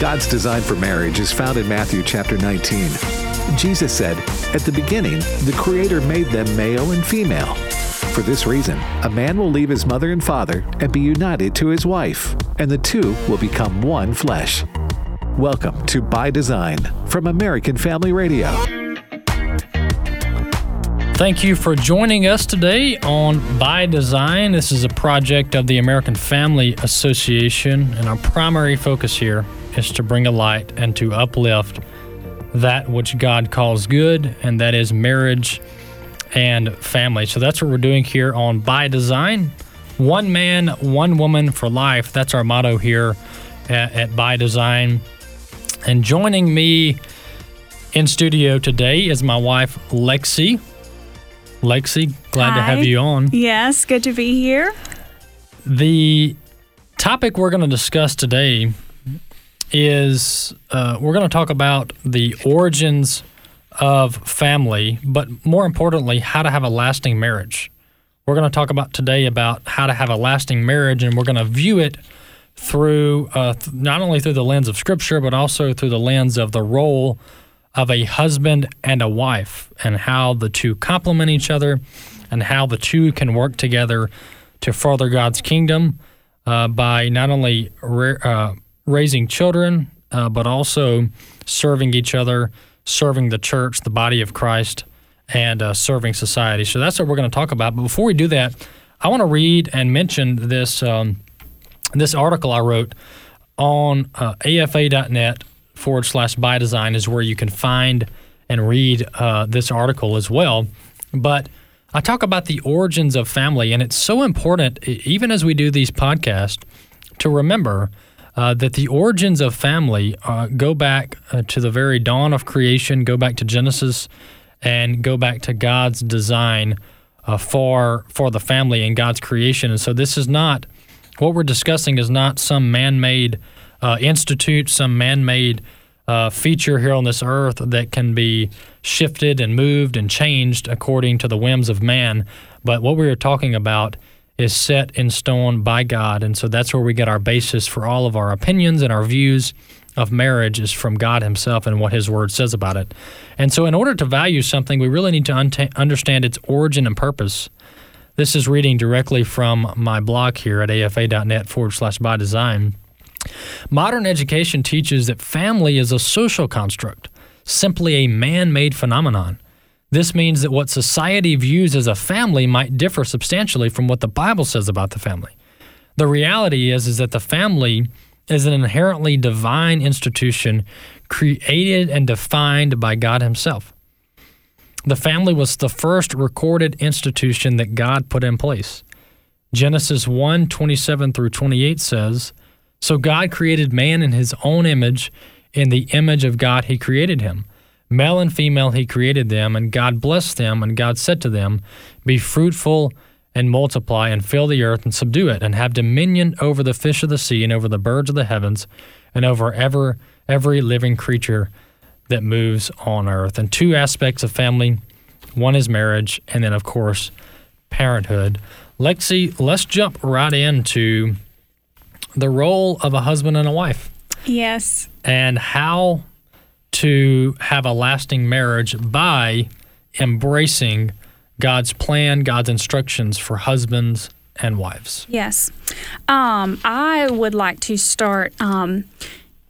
God's design for marriage is found in Matthew chapter 19. Jesus said, At the beginning, the Creator made them male and female. For this reason, a man will leave his mother and father and be united to his wife, and the two will become one flesh. Welcome to By Design from American Family Radio. Thank you for joining us today on By Design. This is a project of the American Family Association, and our primary focus here is to bring a light and to uplift that which God calls good, and that is marriage and family. So that's what we're doing here on By Design. One man, one woman for life. That's our motto here at, at By Design. And joining me in studio today is my wife, Lexi. Lexi, glad Hi. to have you on. Yes, good to be here. The topic we're going to discuss today is uh, we're going to talk about the origins of family, but more importantly, how to have a lasting marriage. We're going to talk about today about how to have a lasting marriage, and we're going to view it through uh, th- not only through the lens of Scripture, but also through the lens of the role of a husband and a wife, and how the two complement each other, and how the two can work together to further God's kingdom uh, by not only ra- uh, raising children, uh, but also serving each other, serving the church, the body of Christ, and uh, serving society. So that's what we're going to talk about. But before we do that, I want to read and mention this um, this article I wrote on uh, afa.net forward slash by design is where you can find and read uh, this article as well. But I talk about the origins of family, and it's so important, even as we do these podcasts, to remember uh, that the origins of family uh, go back uh, to the very dawn of creation, go back to Genesis, and go back to God's design uh, for for the family and God's creation. And so this is not what we're discussing is not some man-made uh, institute, some man-made uh, feature here on this earth that can be shifted and moved and changed according to the whims of man. But what we are talking about is set in stone by God, and so that's where we get our basis for all of our opinions and our views of marriage is from God Himself and what His Word says about it. And so, in order to value something, we really need to unta- understand its origin and purpose. This is reading directly from my blog here at afa.net forward slash by design. Modern education teaches that family is a social construct, simply a man made phenomenon. This means that what society views as a family might differ substantially from what the Bible says about the family. The reality is, is that the family is an inherently divine institution created and defined by God Himself. The family was the first recorded institution that God put in place. Genesis 1 27 through 28 says, So God created man in his own image. In the image of God, he created him. Male and female, he created them, and God blessed them, and God said to them, Be fruitful and multiply, and fill the earth and subdue it, and have dominion over the fish of the sea, and over the birds of the heavens, and over ever, every living creature that moves on earth. And two aspects of family one is marriage, and then, of course, parenthood. Lexi, let's jump right into the role of a husband and a wife Yes. and how to have a lasting marriage by embracing God's plan, God's instructions for husbands and wives. Yes. Um, I would like to start um,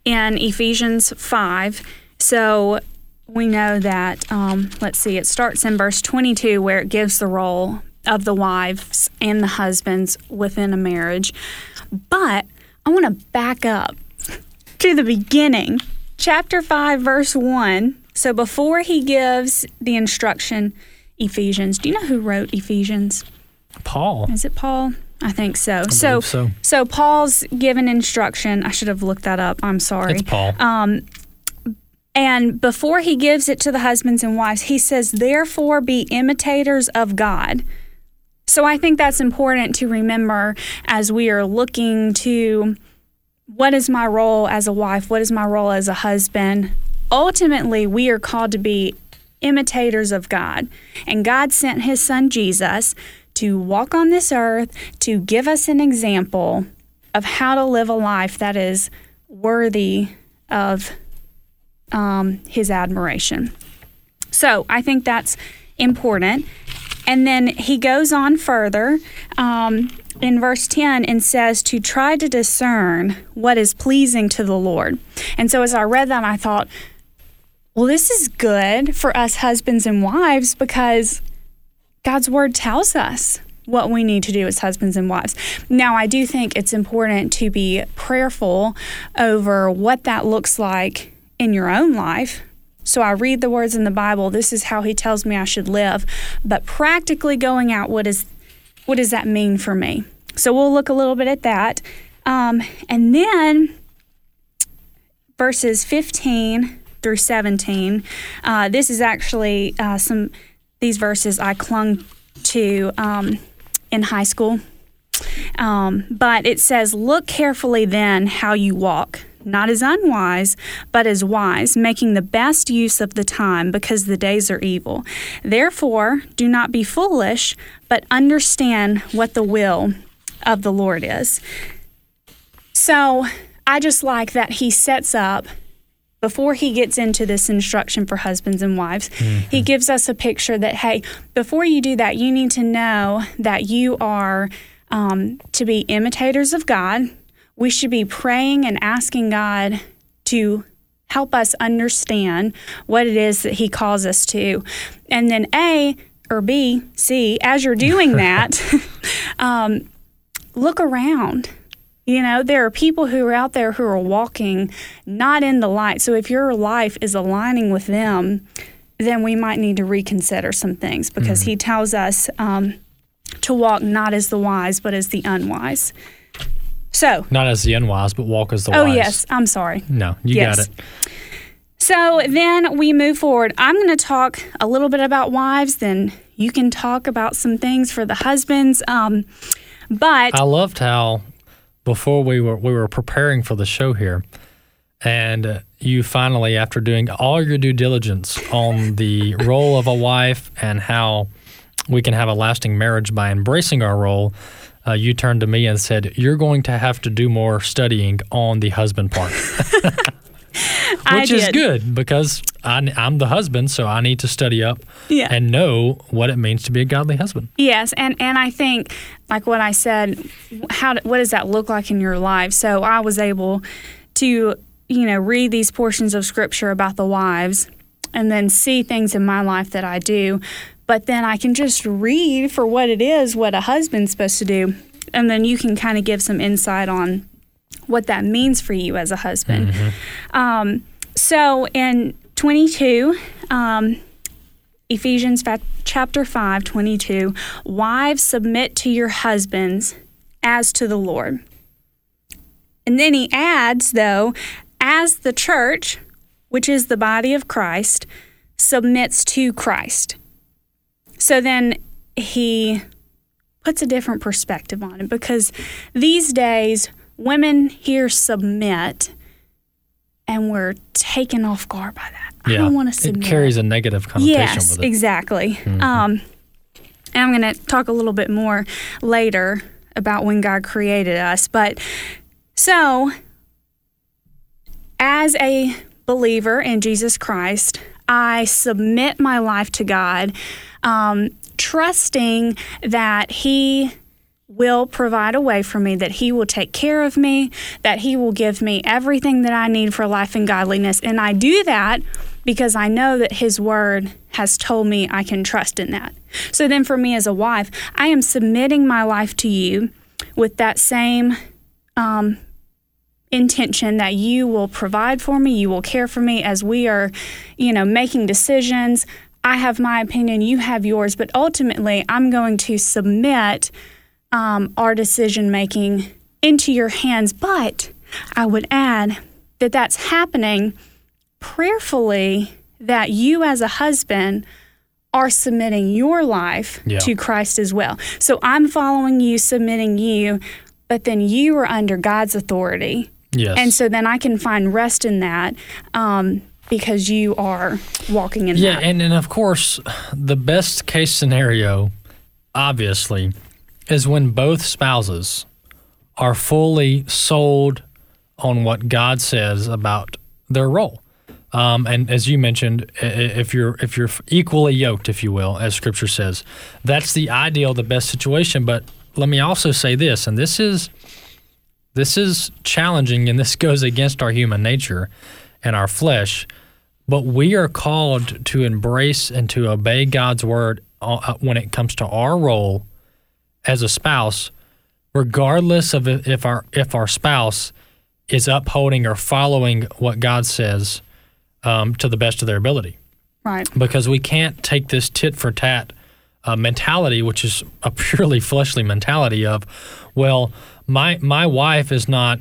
in Ephesians 5. So we know that, um, let's see, it starts in verse 22 where it gives the role of the wives and the husbands within a marriage. But I want to back up to the beginning, chapter 5, verse 1. So before he gives the instruction, Ephesians, do you know who wrote Ephesians? Paul. Is it Paul? I think so. so, believe so. Paul's given instruction. I should have looked that up. I'm sorry. It's Paul. Um, and before he gives it to the husbands and wives, he says, "Therefore, be imitators of God." So I think that's important to remember as we are looking to what is my role as a wife? What is my role as a husband? Ultimately, we are called to be imitators of God. And God sent his son Jesus to walk on this earth to give us an example of how to live a life that is worthy of um, his admiration. So I think that's important. And then he goes on further um, in verse 10 and says to try to discern what is pleasing to the Lord. And so as I read that, I thought, well, this is good for us husbands and wives because God's word tells us what we need to do as husbands and wives. Now, I do think it's important to be prayerful over what that looks like in your own life. So I read the words in the Bible, this is how he tells me I should live, but practically going out what is what does that mean for me? So we'll look a little bit at that. Um, and then verses 15 through 17. Uh, this is actually uh, some these verses I clung to um, in high school. Um, but it says, Look carefully then how you walk, not as unwise, but as wise, making the best use of the time, because the days are evil. Therefore, do not be foolish, but understand what the will of the Lord is. So I just like that he sets up before he gets into this instruction for husbands and wives, mm-hmm. he gives us a picture that, hey, before you do that, you need to know that you are um, to be imitators of God. We should be praying and asking God to help us understand what it is that he calls us to. And then, A, or B, C, as you're doing that, um, look around you know, there are people who are out there who are walking not in the light. So if your life is aligning with them, then we might need to reconsider some things because mm he tells us um, to walk not as the wise, but as the unwise. So, not as the unwise, but walk as the oh, wise. Oh, yes. I'm sorry. No, you yes. got it. So then we move forward. I'm going to talk a little bit about wives, then you can talk about some things for the husbands. Um, but I loved how before we were we were preparing for the show here, and you finally, after doing all your due diligence on the role of a wife and how we can have a lasting marriage by embracing our role, uh, you turned to me and said, "You're going to have to do more studying on the husband part." Which is good because I, am the husband, so I need to study up yeah. and know what it means to be a godly husband. Yes, and and I think like what I said, how what does that look like in your life? So I was able to you know read these portions of scripture about the wives, and then see things in my life that I do, but then I can just read for what it is what a husband's supposed to do, and then you can kind of give some insight on what that means for you as a husband. Mm-hmm. Um, so in 22, um, Ephesians chapter 5, 22, wives submit to your husbands as to the Lord. And then he adds, though, as the church, which is the body of Christ, submits to Christ. So then he puts a different perspective on it because these days women hear submit and we're taken off guard by that. Yeah. I don't want to submit. It carries a negative connotation yes, with it. exactly. Mm-hmm. Um, and I'm going to talk a little bit more later about when God created us. But so, as a believer in Jesus Christ, I submit my life to God, um, trusting that He will provide a way for me, that He will take care of me, that He will give me everything that I need for life and godliness. And I do that because I know that His Word has told me I can trust in that. So then, for me as a wife, I am submitting my life to you with that same um, intention that you will provide for me, you will care for me as we are, you know, making decisions. I have my opinion, you have yours, but ultimately, I'm going to submit um, our decision making into your hands. But I would add that that's happening prayerfully, that you as a husband are submitting your life yeah. to Christ as well. So I'm following you, submitting you, but then you are under God's authority. Yes. And so then I can find rest in that. Um, because you are walking in that. yeah, that. and, and of course, the best case scenario, obviously, is when both spouses are fully sold on what God says about their role. Um, and as you mentioned, if you're if you're equally yoked, if you will, as Scripture says, that's the ideal, the best situation. But let me also say this, and this is this is challenging, and this goes against our human nature and our flesh. But we are called to embrace and to obey God's word uh, when it comes to our role as a spouse, regardless of if if our if our spouse is upholding or following what God says um, to the best of their ability. Right. Because we can't take this tit for tat uh, mentality, which is a purely fleshly mentality of, well, my my wife is not,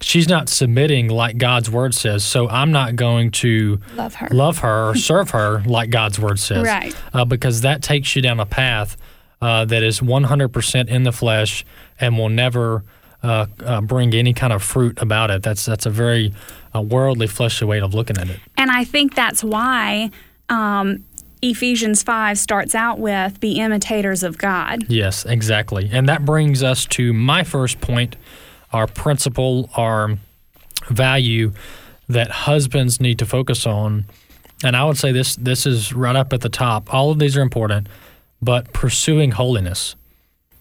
she's not submitting like God's word says, so I'm not going to Love her. love her or serve her like God's word says. Right. Uh, because that takes you down a path uh, that is 100% in the flesh and will never uh, uh, bring any kind of fruit about it. That's that's a very uh, worldly, fleshly way of looking at it. And I think that's why um, Ephesians 5 starts out with be imitators of God. Yes, exactly. And that brings us to my first point, our principle, our value that husbands need to focus on. And I would say this this is right up at the top. All of these are important, but pursuing holiness.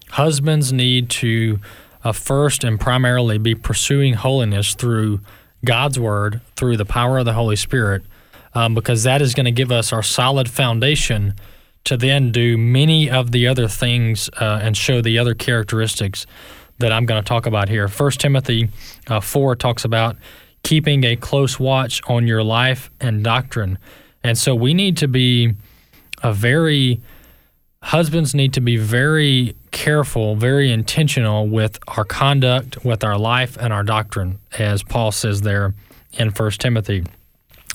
Husbands need to uh, first and primarily be pursuing holiness through God's word, through the power of the Holy Spirit, um, because that is going to give us our solid foundation to then do many of the other things uh, and show the other characteristics that I'm going to talk about here. First Timothy uh, 4 talks about keeping a close watch on your life and doctrine. And so we need to be a very husbands need to be very careful, very intentional with our conduct, with our life, and our doctrine, as Paul says there in First Timothy,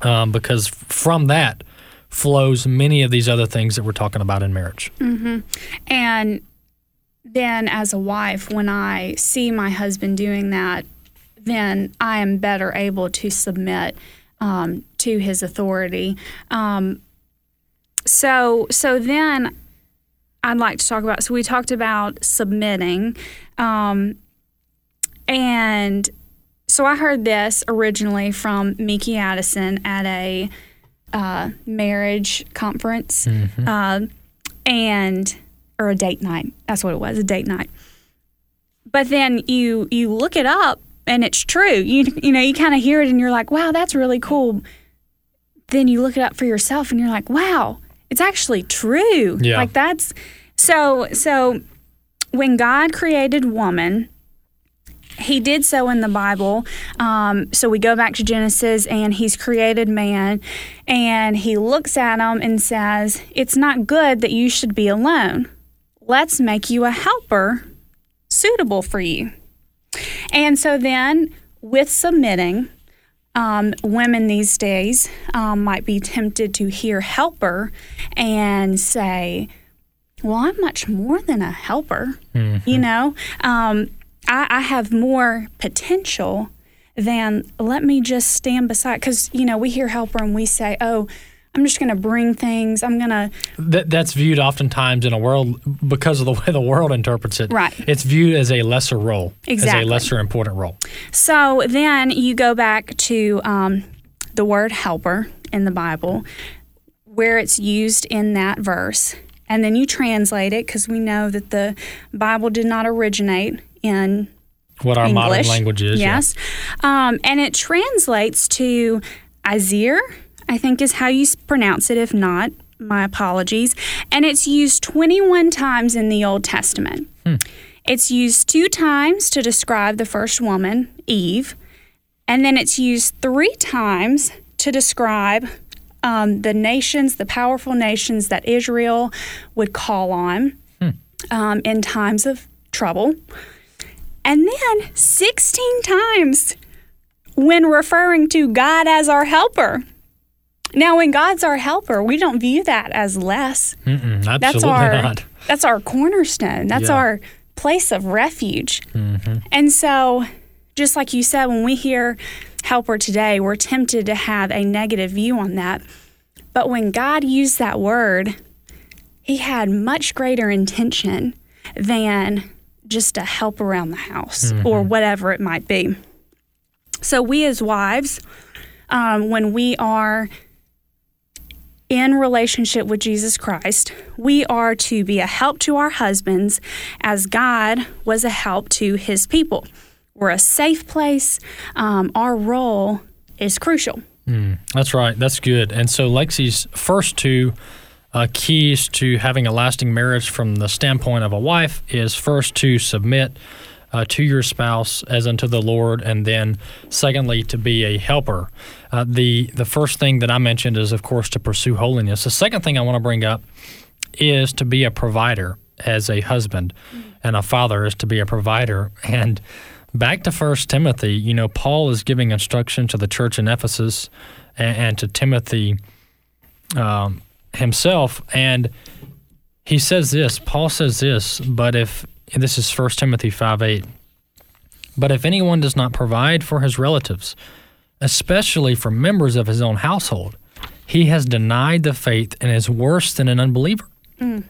um, because from that flows many of these other things that we're talking about in marriage. And then, as a wife, when I see my husband doing that, then I am better able to submit um, to his authority. Um, so, so then I'd like to talk about. So we talked about submitting, um, and so I heard this originally from Mickey Addison at a uh, marriage conference, uh, and or a date night. That's what it was, a date night. But then you you look it up, and it's true. You you know you kind of hear it, and you're like, wow, that's really cool. Then you look it up for yourself, and you're like, wow, it's actually true. Yeah. Like that's so so. When God created woman, he did so in the Bible. Um, so we go back to Genesis, and he's created man, and he looks at him and says, It's not good that you should be alone. Let's make you a helper suitable for you. And so then, with submitting, um, women these days um, might be tempted to hear helper and say, well, I'm much more than a helper. You know, um, I, I have more potential than let me just stand beside. Because, you know, we hear helper and we say, oh, I'm just going to bring things. I'm going to, That, that's viewed oftentimes in a world because of the way the world interprets it. Right. It's viewed as a lesser role, exactly. as a lesser important role. So then you go back to um, the word helper in the Bible, where it's used in that verse, and then you translate it because we know that the Bible did not originate in What our modern English. language is. yeah. Yes. Um, and it translates to Azir, I think is how you pronounce it. If not, my apologies. And it's used 21 times in the Old Testament. It's used two times to describe the first woman, Eve, and then it's used three times to describe um, the nations, the powerful nations that Israel would call on um, in times of trouble. And then 16 times when referring to God as our helper. Now, when God's our helper, we don't view that as less. Mm-mm, absolutely That's our not. that's our cornerstone. That's Yeah. our place of refuge. Mm-hmm. And so, just like you said, when we hear helper today, we're tempted to have a negative view on that. But when God used that word, He had much greater intention than just a help around the house or whatever it might be. So, we as wives, um, when we are in relationship with Jesus Christ, we are to be a help to our husbands as God was a help to his people. We're a safe place. Um, our role is crucial. Mm, that's right. That's good. And so Lexi's first two uh, keys to having a lasting marriage from the standpoint of a wife is first to submit uh, to your spouse as unto the Lord, and then secondly to be a helper. Uh, the the first thing that I mentioned is, of course, to pursue holiness. The second thing I want to bring up is to be a provider as a husband, and a father is to be a provider. And back to First Timothy, you know, Paul is giving instruction to the church in Ephesus and, and to Timothy um, himself, and he says this. Paul says this, but if this is 1 Timothy 5 8. But if anyone does not provide for his relatives, especially for members of his own household, he has denied the faith and is worse than an unbeliever. Mm.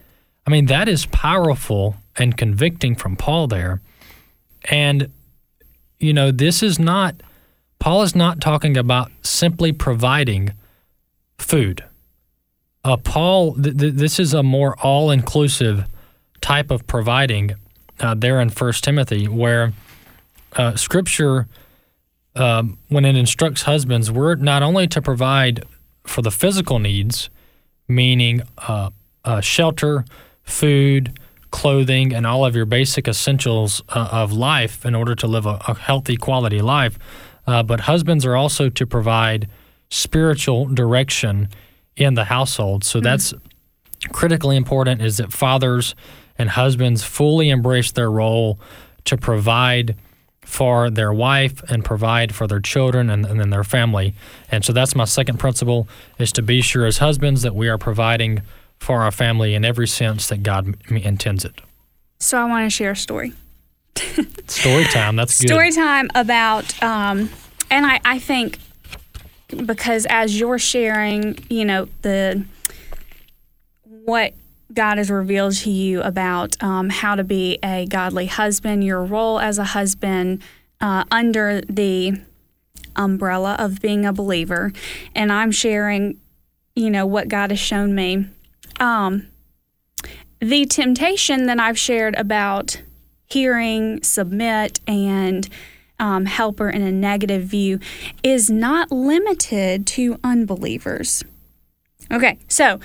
I mean, that is powerful and convicting from Paul there. And, you know, this is not, Paul is not talking about simply providing food. Uh, Paul, th- th- this is a more all inclusive type of providing uh, there in First Timothy, where uh, Scripture, um, when it instructs husbands, we're not only to provide for the physical needs, meaning uh, uh shelter, food, clothing, and all of your basic essentials uh, of life in order to live a, a healthy, quality life, uh, but husbands are also to provide spiritual direction in the household. So mm-hmm. that's critically important. Is that fathers and husbands fully embrace their role to provide for their wife and provide for their children and, and then their family. And so that's my second principle is to be sure as husbands that we are providing for our family in every sense that God intends it. So I want to share a story. story time. That's good. Story time about, um, and I, I think because as you're sharing, you know, the what God has revealed to you about um, how to be a godly husband, your role as a husband uh, under the umbrella of being a believer. And I'm sharing, you know, what God has shown me. Um, the temptation that I've shared about hearing, submit, and um, helper in a negative view is not limited to unbelievers. Okay, so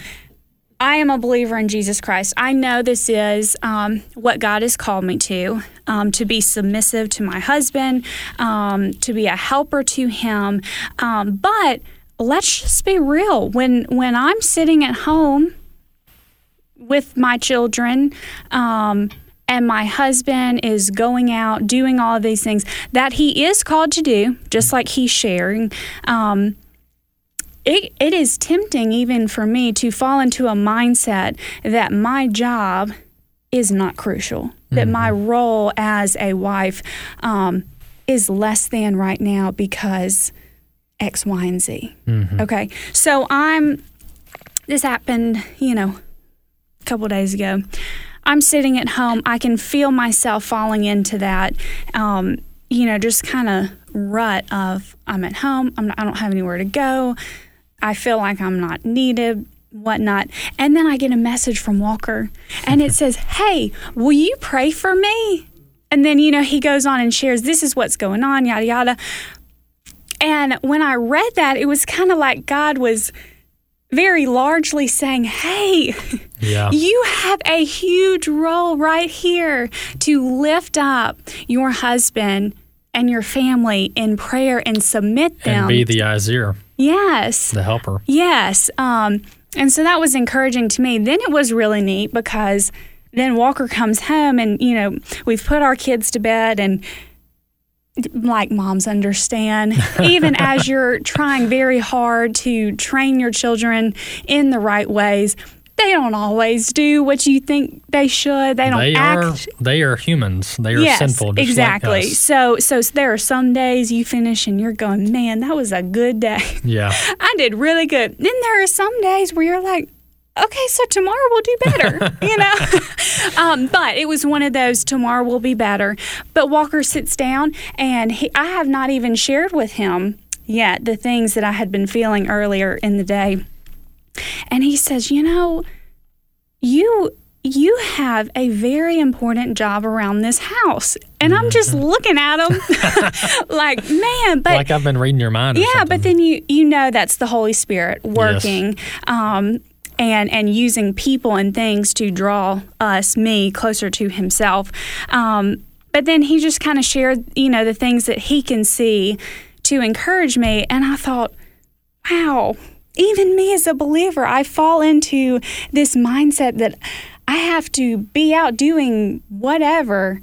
I am a believer in Jesus Christ. I know this is um, what God has called me to um, to be submissive to my husband, um, to be a helper to him. Um, but let's just be real. When when I'm sitting at home with my children, um, and my husband is going out doing all of these things that he is called to do, just like he's sharing. Um, it, it is tempting even for me to fall into a mindset that my job is not crucial, mm-hmm. that my role as a wife um, is less than right now because X, Y, and Z. Mm-hmm. Okay. So I'm, this happened, you know, a couple days ago. I'm sitting at home. I can feel myself falling into that, um, you know, just kind of rut of I'm at home. I'm not, I don't have anywhere to go. I feel like I'm not needed, whatnot. And then I get a message from Walker and it says, Hey, will you pray for me? And then, you know, he goes on and shares, This is what's going on, yada, yada. And when I read that, it was kind of like God was very largely saying, Hey, yeah. you have a huge role right here to lift up your husband and your family in prayer and submit them. And be the Isaiah. Yes. The helper. Yes. Um, and so that was encouraging to me. Then it was really neat because then Walker comes home and, you know, we've put our kids to bed and like moms understand, even as you're trying very hard to train your children in the right ways, they don't always do what you think they should. They don't they act. Are, they are humans. They are yes, sinful. exactly. Like so, so there are some days you finish and you're going, man, that was a good day. Yeah, I did really good. Then there are some days where you're like, okay, so tomorrow we'll do better, you know? um, but it was one of those tomorrow will be better. But Walker sits down and he, I have not even shared with him yet the things that I had been feeling earlier in the day. And he says, You know, you you have a very important job around this house. And I'm just Mm-hmm. looking at him like, man, but like I've been reading your mind. Yeah, something. but then you you know that's the Holy Spirit working. Um and, and using people and things to draw us, me, closer to himself. Um, but then he just kind of shared, you know, the things that he can see to encourage me. And I thought, wow, even me as a believer, I fall into this mindset that I have to be out doing whatever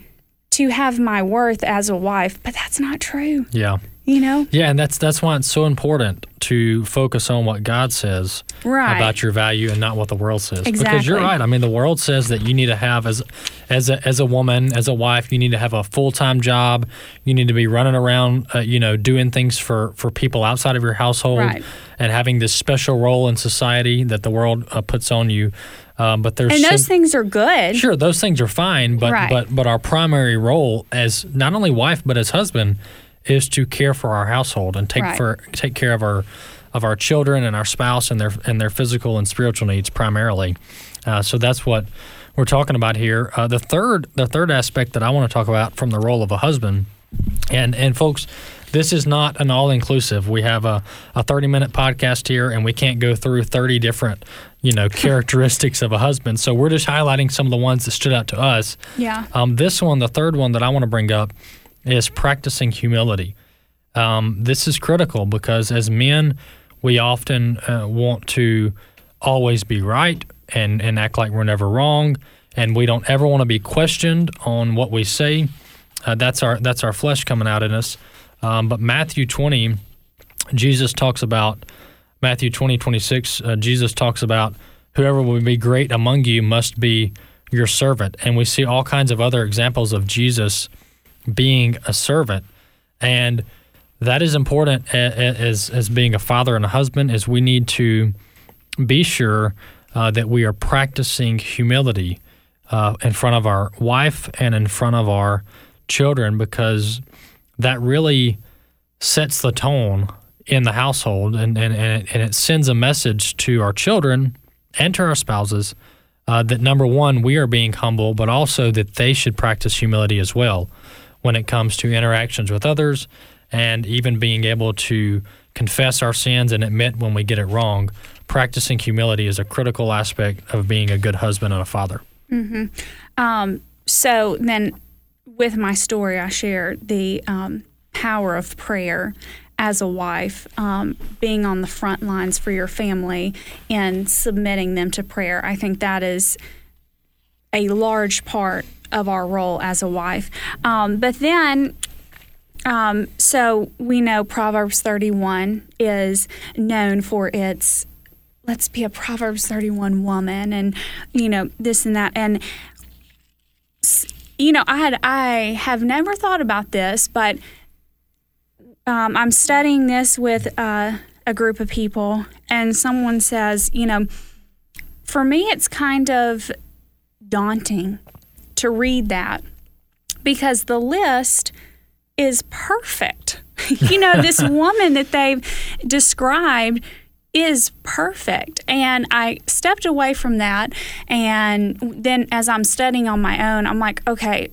to have my worth as a wife. But that's not true, yeah, you know? yeah, and that's that's why it's so important to focus on what God says Right. about your value and not what the world says. exactly. Because you're right. I mean, the world says that you need to have as as a, as a woman, as a wife, you need to have a full time job. You need to be running around, uh, you know, doing things for for people outside of your household, Right. and having this special role in society that the world uh, puts on you. Um, but there's And those sim- things are good. Sure, those things are fine, but Right. but but our primary role as not only wife but as husband is to care for our household and take Right. for take care of our of our children and our spouse and their and their physical and spiritual needs primarily. Uh, so that's what we're talking about here. Uh, the third the third aspect that I want to talk about from the role of a husband, and and folks. This is not an all inclusive. We have a, a 30 minute podcast here, and we can't go through 30 different, you know, characteristics of a husband. So we're just highlighting some of the ones that stood out to us. Yeah. Um, this one, the third one that I want to bring up, is practicing humility. Um, this is critical because as men, we often uh, want to always be right and, and act like we're never wrong, and we don't ever want to be questioned on what we say. Uh, that's our that's our flesh coming out in us. Um, but Matthew 20, Jesus talks about Matthew 20, 26, uh, Jesus talks about whoever will be great among you must be your servant. And we see all kinds of other examples of Jesus being a servant. And that is important as, as being a father and a husband is we need to be sure uh, that we are practicing humility uh, in front of our wife and in front of our children because that really sets the tone in the household and, and, and, it, and it sends a message to our children and to our spouses uh, that number one, we are being humble, but also that they should practice humility as well when it comes to interactions with others and even being able to confess our sins and admit when we get it wrong. Practicing humility is a critical aspect of being a good husband and a father. Um, so then, with my story, I share the um, power of prayer as a wife, um, being on the front lines for your family and submitting them to prayer. I think that is a large part of our role as a wife. Um, but then, um, so we know Proverbs 31 is known for its let's be a Proverbs 31 woman and you know this and that and you know I had I have never thought about this but um, I'm studying this with uh, a group of people and someone says you know for me it's kind of daunting to read that because the list is perfect. you know, this woman that they've described is perfect. And I stepped away from that. And then as I'm studying on my own, I'm like, okay,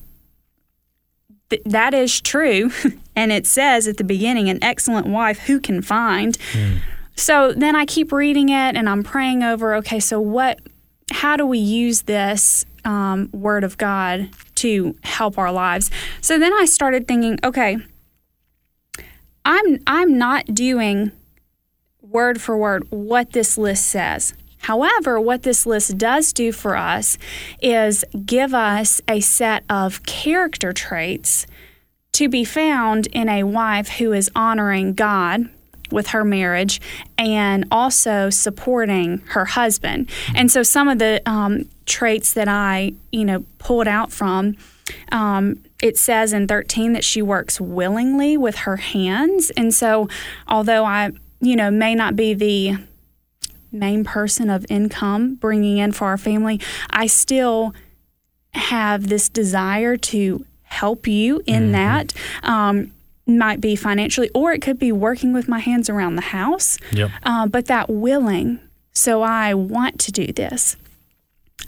th- that is true. and it says at the beginning, an excellent wife who can find. Hmm. So then I keep reading it and I'm praying over, okay, so what, how do we use this um, word of God to help our lives? So then I started thinking, okay, I'm I'm not doing word for word what this list says. However, what this list does do for us is give us a set of character traits to be found in a wife who is honoring God with her marriage and also supporting her husband. And so some of the um, traits that I, you know, pulled out from, um, it says in 13 that she works willingly with her hands. And so although I, you know, may not be the main person of income bringing in for our family, I still have this desire to help you in that. Um, might be financially, or it could be working with my hands around the house. Yep. Uh, but that willing, so I want to do this.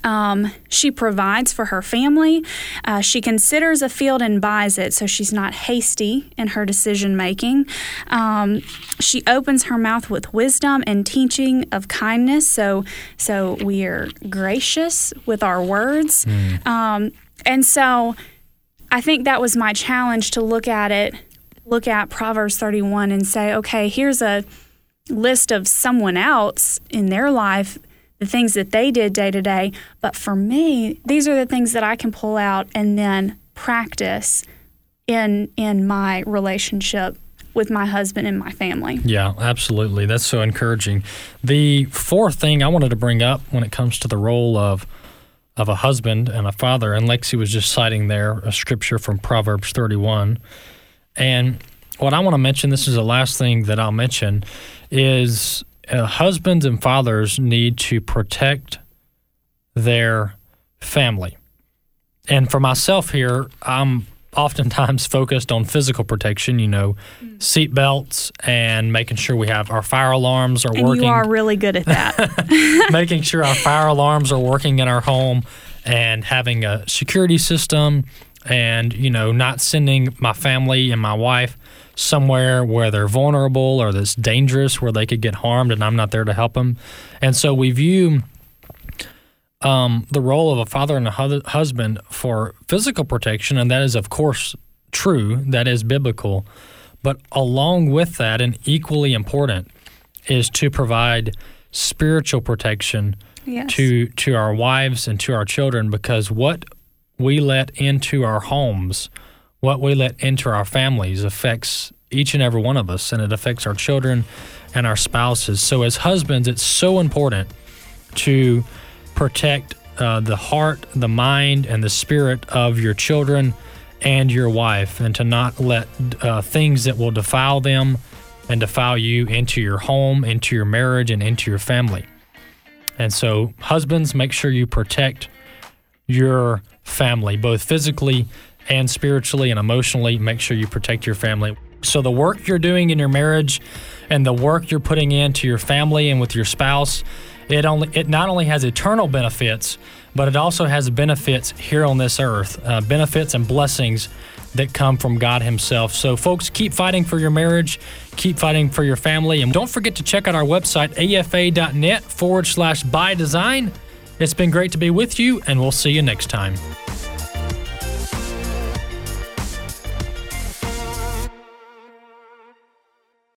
Um, she provides for her family. Uh, she considers a field and buys it, so she's not hasty in her decision making. Um, she opens her mouth with wisdom and teaching of kindness, so so we are gracious with our words. Um, and so, I think that was my challenge to look at it, look at Proverbs 31, and say, okay, here's a list of someone else in their life the things that they did day to day. But for me, these are the things that I can pull out and then practice in in my relationship with my husband and my family. Yeah, absolutely. That's so encouraging. The fourth thing I wanted to bring up when it comes to the role of of a husband and a father, and Lexi was just citing there a scripture from Proverbs 31. And what I want to mention, this is the last thing that I'll mention, is uh, husbands and fathers need to protect their family. And for myself here, I'm oftentimes focused on physical protection, you know, seat belts and making sure we have our fire alarms are And working you are really good at that. making sure our fire alarms are working in our home and having a security system and you know not sending my family and my wife somewhere where they're vulnerable or that's dangerous where they could get harmed and I'm not there to help them and so we view um, the role of a father and a hu- husband for physical protection and that is of course true that is biblical but along with that and equally important is to provide spiritual protection yes. to to our wives and to our children because what we let into our homes, what we let into our families affects each and every one of us and it affects our children and our spouses. So as husbands, it's so important to protect uh, the heart, the mind, and the spirit of your children and your wife, and to not let uh, things that will defile them and defile you into your home, into your marriage, and into your family. And so, husbands, make sure you protect your family, both physically and spiritually and emotionally. Make sure you protect your family. So, the work you're doing in your marriage and the work you're putting into your family and with your spouse, it only it not only has eternal benefits, but it also has benefits here on this earth, uh, benefits and blessings that come from God Himself. So, folks, keep fighting for your marriage, keep fighting for your family, and don't forget to check out our website, afa.net forward slash by design. It's been great to be with you, and we'll see you next time.